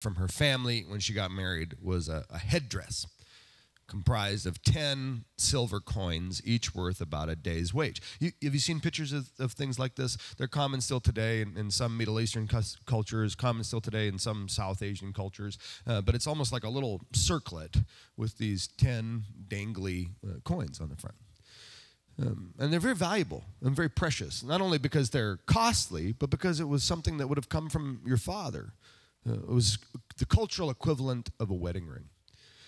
from her family when she got married was a, a headdress comprised of 10 silver coins, each worth about a day's wage. You, have you seen pictures of, of, things like this? They're common still today in, in some Middle Eastern cultures, common still today in some South Asian cultures, uh, but it's almost like a little circlet with these 10 dangly uh, coins on the front. Um, and they're very valuable and very precious, not only because they're costly, but because it was something that would have come from your father. Uh, it was the cultural equivalent of a wedding ring.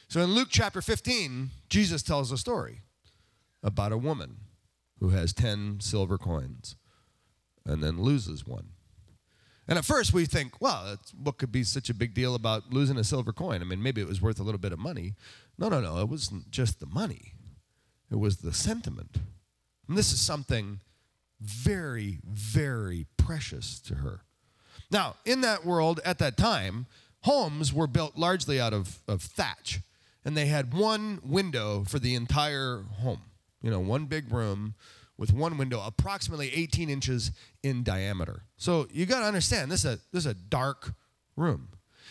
So in Luke chapter 15, Jesus tells a story about a woman who has 10 silver coins and then loses one. And at first we think, well, what could be such a big deal about losing a silver coin? I mean, maybe it was worth a little bit of money. No, no, no. It wasn't just the money, it was the sentiment. And this is something very, very precious to her. Now, in that world at that time, homes were built largely out of, of thatch and they had one window for the entire home. You know, one big room with one window, approximately 18 inches in diameter. So you got to understand, this is, a, this is a dark room.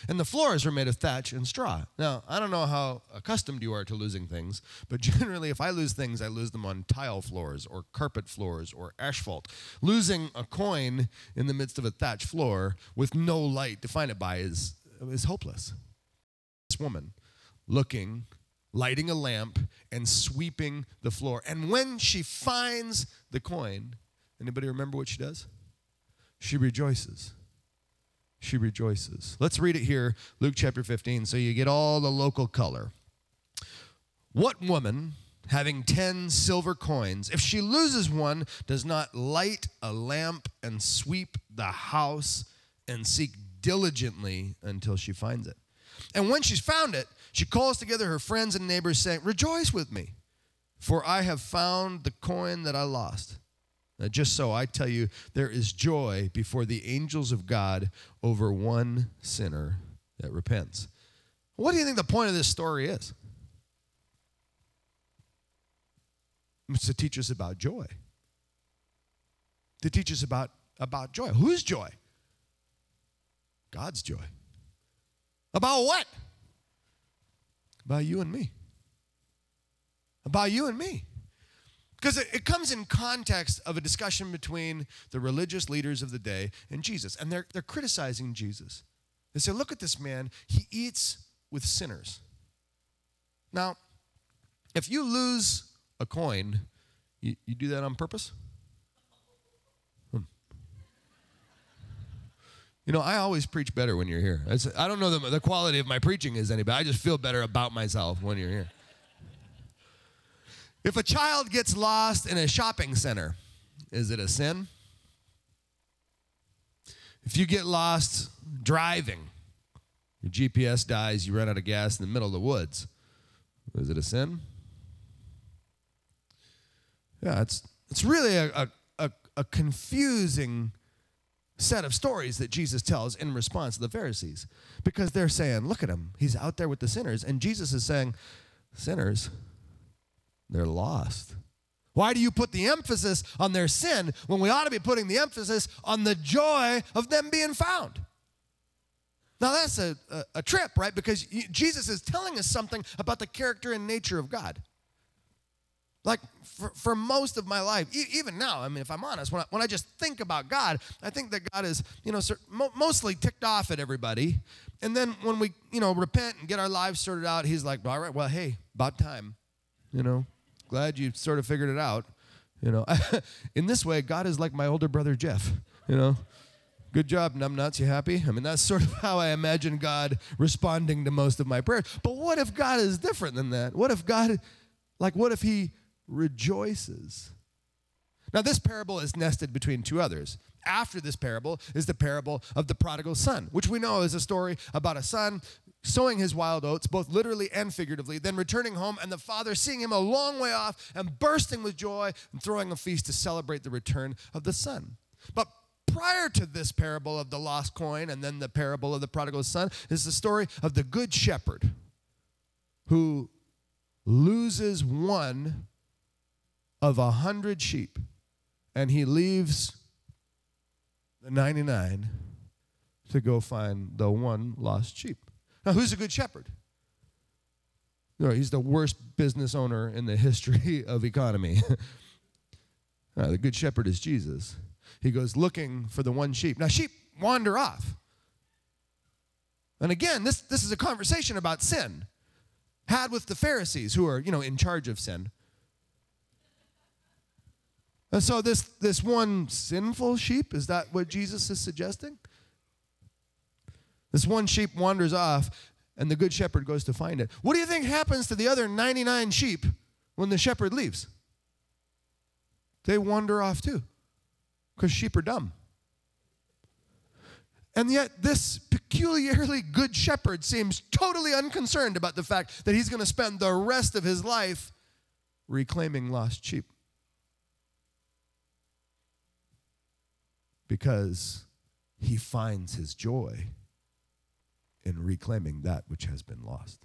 And the floors are made of thatch and straw. Now, I don't know how accustomed you are to losing things, but generally, if I lose things, I lose them on tile floors or carpet floors or asphalt. Losing a coin in the midst of a thatch floor with no light to find it by is, is hopeless. This woman looking, lighting a lamp, and sweeping the floor. And when she finds the coin, anybody remember what she does? She rejoices. She rejoices. Let's read it here, Luke chapter 15, so you get all the local color. What woman, having 10 silver coins, if she loses one, does not light a lamp and sweep the house and seek diligently until she finds it? And when she's found it, she calls together her friends and neighbors, saying, Rejoice with me, for I have found the coin that I lost. Now, just so I tell you, there is joy before the angels of God over one sinner that repents. What do you think the point of this story is? It's to teach us about joy. To teach us about, about joy. Whose joy? God's joy. About what? About you and me. About you and me. Because it, it, comes in context of a discussion between the religious leaders of the day and Jesus. And they're, they're criticizing Jesus. They say, look at this man, he eats with sinners. Now, if you lose a coin, you, you do that on purpose? Hmm. You know, I always preach better when you're here. I don't know the, the quality of my preaching is any, I just feel better about myself when you're here. If a child gets lost in a shopping center, is it a sin? If you get lost driving, your GPS dies, you run out of gas in the middle of the woods, is it a sin? Yeah, it's, it's really a, a, a confusing set of stories that Jesus tells in response to the Pharisees because they're saying, Look at him. He's out there with the sinners. And Jesus is saying, Sinners, they're lost. Why do you put the emphasis on their sin when we ought to be putting the emphasis on the joy of them being found? Now, that's a, a, a trip, right? Because Jesus is telling us something about the character and nature of God. Like for, for most of my life, e- even now, I mean, if I'm honest, when I, when I just think about God, I think that God is, you know, mo- mostly ticked off at everybody. And then when we, you know, repent and get our lives sorted out, He's like, all right, well, hey, about time. You know, glad you sort of figured it out. You know, in this way, God is like my older brother Jeff. You know, good job, numbnuts. You happy? I mean, that's sort of how I imagine God responding to most of my prayers. But what if God is different than that? What if God, like, what if He rejoices. Now, this parable is nested between two others. After this parable is the parable of the prodigal son, which we know is a story about a son sowing his wild oats, both literally and figuratively, then returning home, and the father seeing him a long way off and bursting with joy and throwing a feast to celebrate the return of the son. But prior to this parable of the lost coin and then the parable of the prodigal son is the story of the good shepherd who loses one of a hundred sheep and he leaves the 99 to go find the one lost sheep. Now, who's a good shepherd? No, he's the worst business owner in the history of economy. Uh, the good shepherd is Jesus. He goes looking for the one sheep. Now, sheep wander off. And again, this, this is a conversation about sin had with the Pharisees who are, you know, in charge of sin. And so this, this one sinful sheep, is that what Jesus is suggesting? This one sheep wanders off, and the good shepherd goes to find it. What do you think happens to the other 99 sheep when the shepherd leaves? They wander off too, because sheep are dumb. And yet, this peculiarly good shepherd seems totally unconcerned about the fact that he's going to spend the rest of his life reclaiming lost sheep. Because he finds his joy in reclaiming that which has been lost.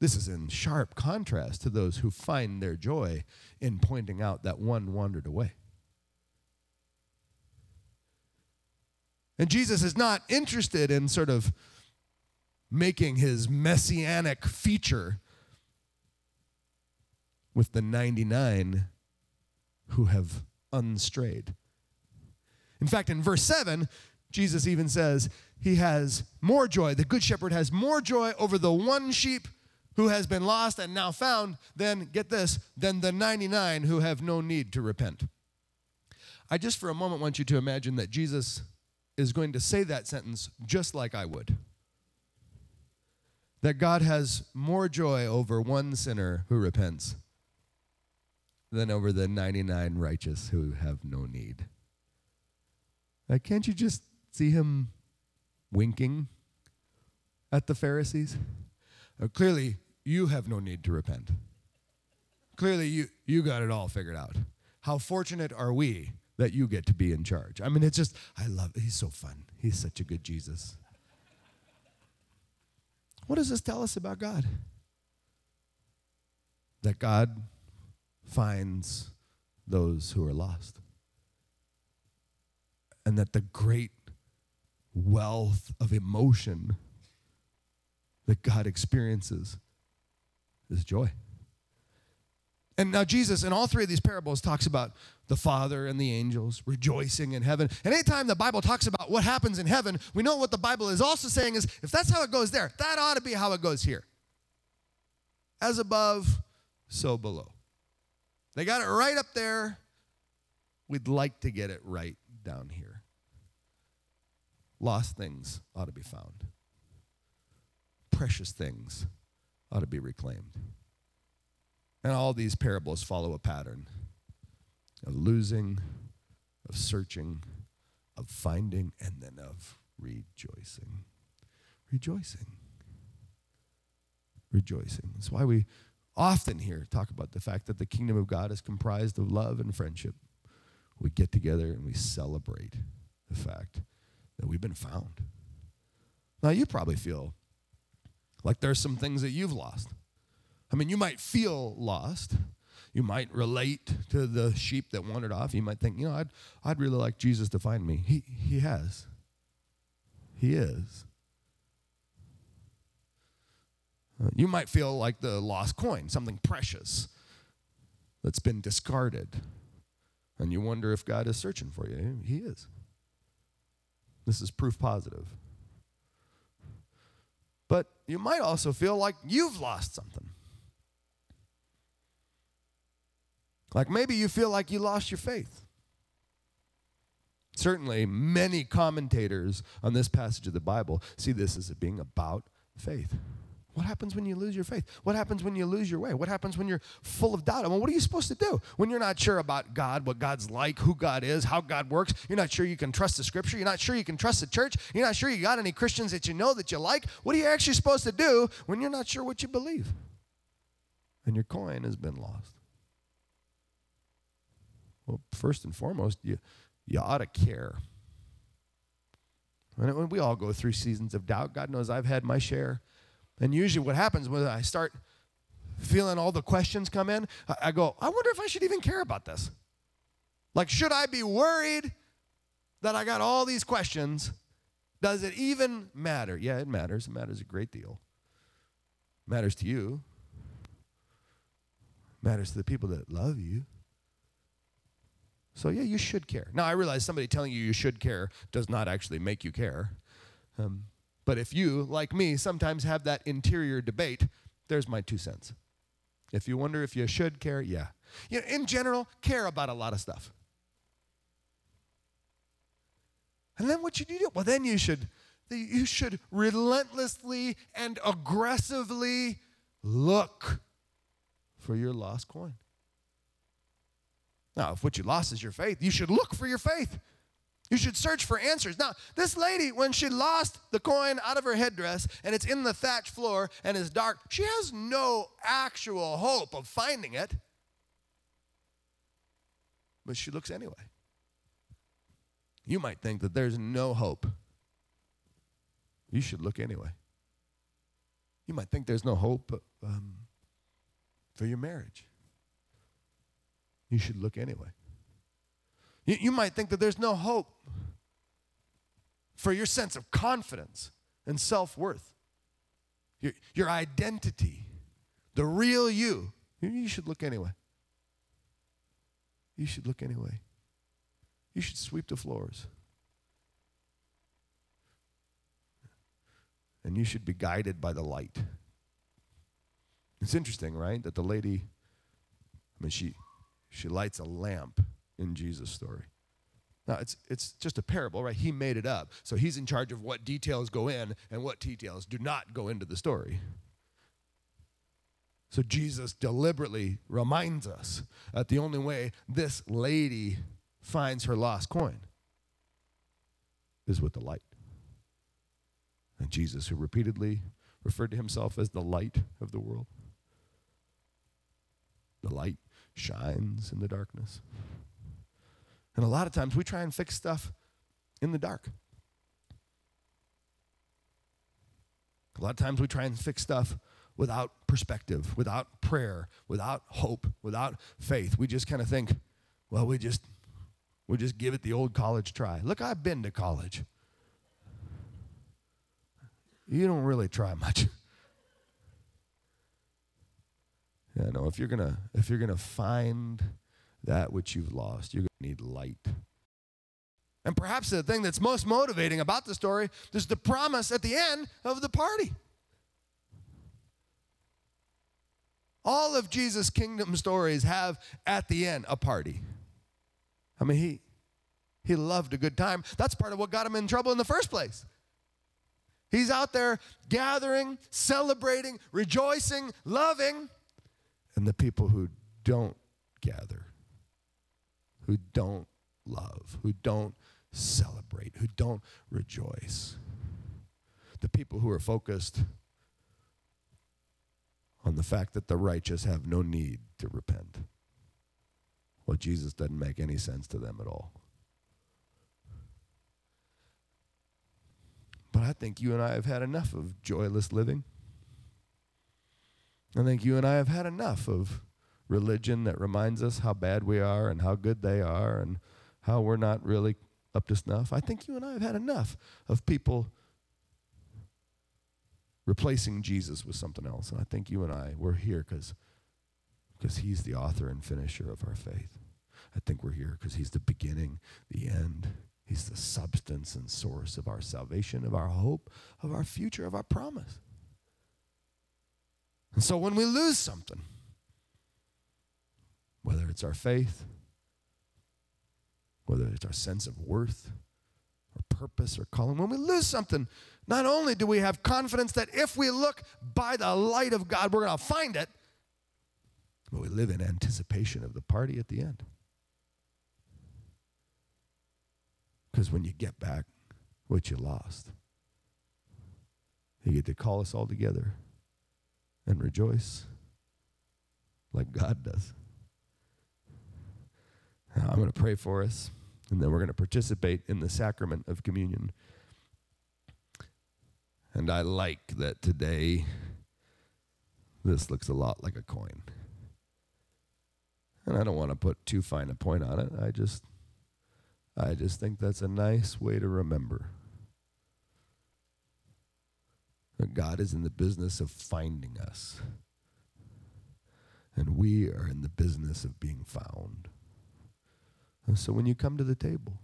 This is in sharp contrast to those who find their joy in pointing out that one wandered away. And Jesus is not interested in sort of making his messianic feature with the 99 who have unstrayed. In fact, in verse 7, Jesus even says he has more joy. The good shepherd has more joy over the one sheep who has been lost and now found than, get this, than the 99 who have no need to repent. I just for a moment want you to imagine that Jesus is going to say that sentence just like I would. That God has more joy over one sinner who repents than over the 99 righteous who have no need. Like, can't you just see him winking at the Pharisees? Uh, clearly, you have no need to repent. Clearly, you, you got it all figured out. How fortunate are we that you get to be in charge. I mean, it's just, I love. He's so fun. He's such a good Jesus. What does this tell us about God? That God finds those who are lost. And that the great wealth of emotion that God experiences is joy. And now Jesus, in all three of these parables, talks about the Father and the angels rejoicing in heaven. And anytime the Bible talks about what happens in heaven, we know what the Bible is also saying is if that's how it goes there, that ought to be how it goes here. As above, so below. They got it right up there. We'd like to get it right down here. Lost things ought to be found, precious things ought to be reclaimed. And all these parables follow a pattern of losing, of searching, of finding, and then of rejoicing. Rejoicing. Rejoicing. That's why we often hear talk about the fact that the kingdom of God is comprised of love and friendship. We get together and we celebrate the fact that we've been found. Now, you probably feel like there's some things that you've lost. I mean, you might feel lost. You might relate to the sheep that wandered off. You might think, you know, I'd, I'd really like Jesus to find me. He, he has. He is. Uh, you might feel like the lost coin, something precious that's been discarded. And you wonder if God is searching for you. He is. This is proof positive. But you might also feel like you've lost something. Like maybe you feel like you lost your faith. Certainly, many commentators on this passage of the Bible see this as being about faith. What happens when you lose your faith? What happens when you lose your way? What happens when you're full of doubt? I mean, what are you supposed to do when you're not sure about God, what God's like, who God is, how God works? You're not sure you can trust the scripture. You're not sure you can trust the church. You're not sure you got any Christians that you know that you like. What are you actually supposed to do when you're not sure what you believe? And your coin has been lost. Well, first and foremost, you, you ought to care. And we all go through seasons of doubt. God knows I've had my share. And usually, what happens when I start feeling all the questions come in, I go, I wonder if I should even care about this. Like, should I be worried that I got all these questions. Does it even matter? Yeah, it matters. It matters a great deal. It matters to you. It matters to the people that love you. So, yeah, you should care. Now, I realize somebody telling you you should care does not actually make you care. Um, but if you, like me, sometimes have that interior debate, there's my two cents. If you wonder if you should care, yeah. You know, in general, care about a lot of stuff. And then what should you do? Well, then you should you should relentlessly and aggressively look for your lost coin. Now, if what you lost is your faith, you should look for your faith. You should search for answers. Now, this lady, when she lost the coin out of her headdress and it's in the thatch floor and it's dark, she has no actual hope of finding it. But she looks anyway. You might think that there's no hope. You should look anyway. You might think there's no hope um, for your marriage. You should look anyway. You, you might think that there's no hope for your sense of confidence and self worth, your, your identity, the real you. You should look anyway. You should look anyway. You should sweep the floors. And you should be guided by the light. It's interesting, right? That the lady, I mean, she, she lights a lamp in Jesus' story. Now, it's, it's just a parable, right? He made it up. So he's in charge of what details go in and what details do not go into the story. So Jesus deliberately reminds us that the only way this lady finds her lost coin is with the light. And Jesus, who repeatedly referred to himself as the light of the world, the light shines in the darkness. And a lot of times we try and fix stuff in the dark. A lot of times we try and fix stuff without perspective, without prayer, without hope, without faith. We just kind of think, well, we just we just give it the old college try. Look, I've been to college. You don't really try much. Yeah, no, if you're gonna if you're gonna find that which you've lost, you're gonna need light. And perhaps the thing that's most motivating about the story is the promise at the end of the party. All of Jesus' kingdom stories have at the end a party. I mean, he he loved a good time. That's part of what got him in trouble in the first place. He's out there gathering, celebrating, rejoicing, loving, and the people who don't gather, who don't love, who don't celebrate, who don't rejoice, the people who are focused on the fact that the righteous have no need to repent. Well, Jesus doesn't make any sense to them at all. But I think you and I have had enough of joyless living. I think you and I have had enough of religion that reminds us how bad we are and how good they are and how we're not really up to snuff. I think you and I have had enough of people replacing Jesus with something else. And I think you and I, we're here because because he's the author and finisher of our faith. I think we're here because he's the beginning, the end. He's the substance and source of our salvation, of our hope, of our future, of our promise. And so when we lose something, whether it's our faith, whether it's our sense of worth, or purpose, or calling, when we lose something, not only do we have confidence that if we look by the light of God, we're going to find it, but we live in anticipation of the party at the end. Because when you get back what you lost, you get to call us all together and rejoice like God does. Now, I'm going to pray for us, and then we're going to participate in the sacrament of communion. And I like that today this looks a lot like a coin. And I don't want to put too fine a point on it. I just I just think that's a nice way to remember that God is in the business of finding us, and we are in the business of being found. And so when you come to the table,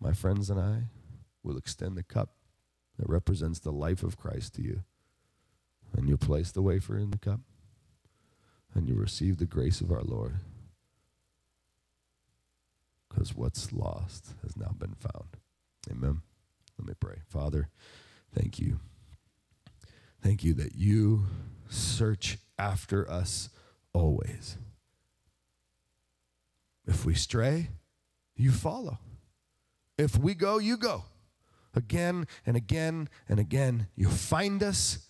my friends and I will extend the cup that represents the life of Christ to you. And you place the wafer in the cup, and you receive the grace of our Lord. Because what's lost has now been found. Amen. Let me pray. Father, thank you. Thank you that you search after us always. If we stray, you follow. If we go, you go. Again and again and again, you find us,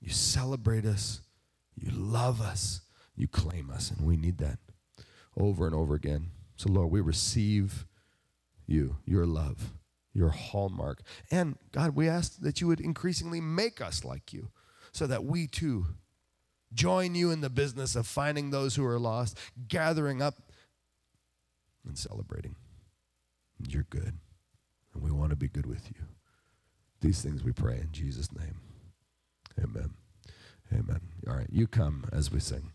you celebrate us, you love us, you claim us, and we need that over and over again. So, Lord, we receive you, your love, your hallmark. And God, we ask that you would increasingly make us like you so that we too join you in the business of finding those who are lost, gathering up and celebrating. And You're good, and we want to be good with you. These things we pray in Jesus' name. Amen. Amen. All right, you come as we sing.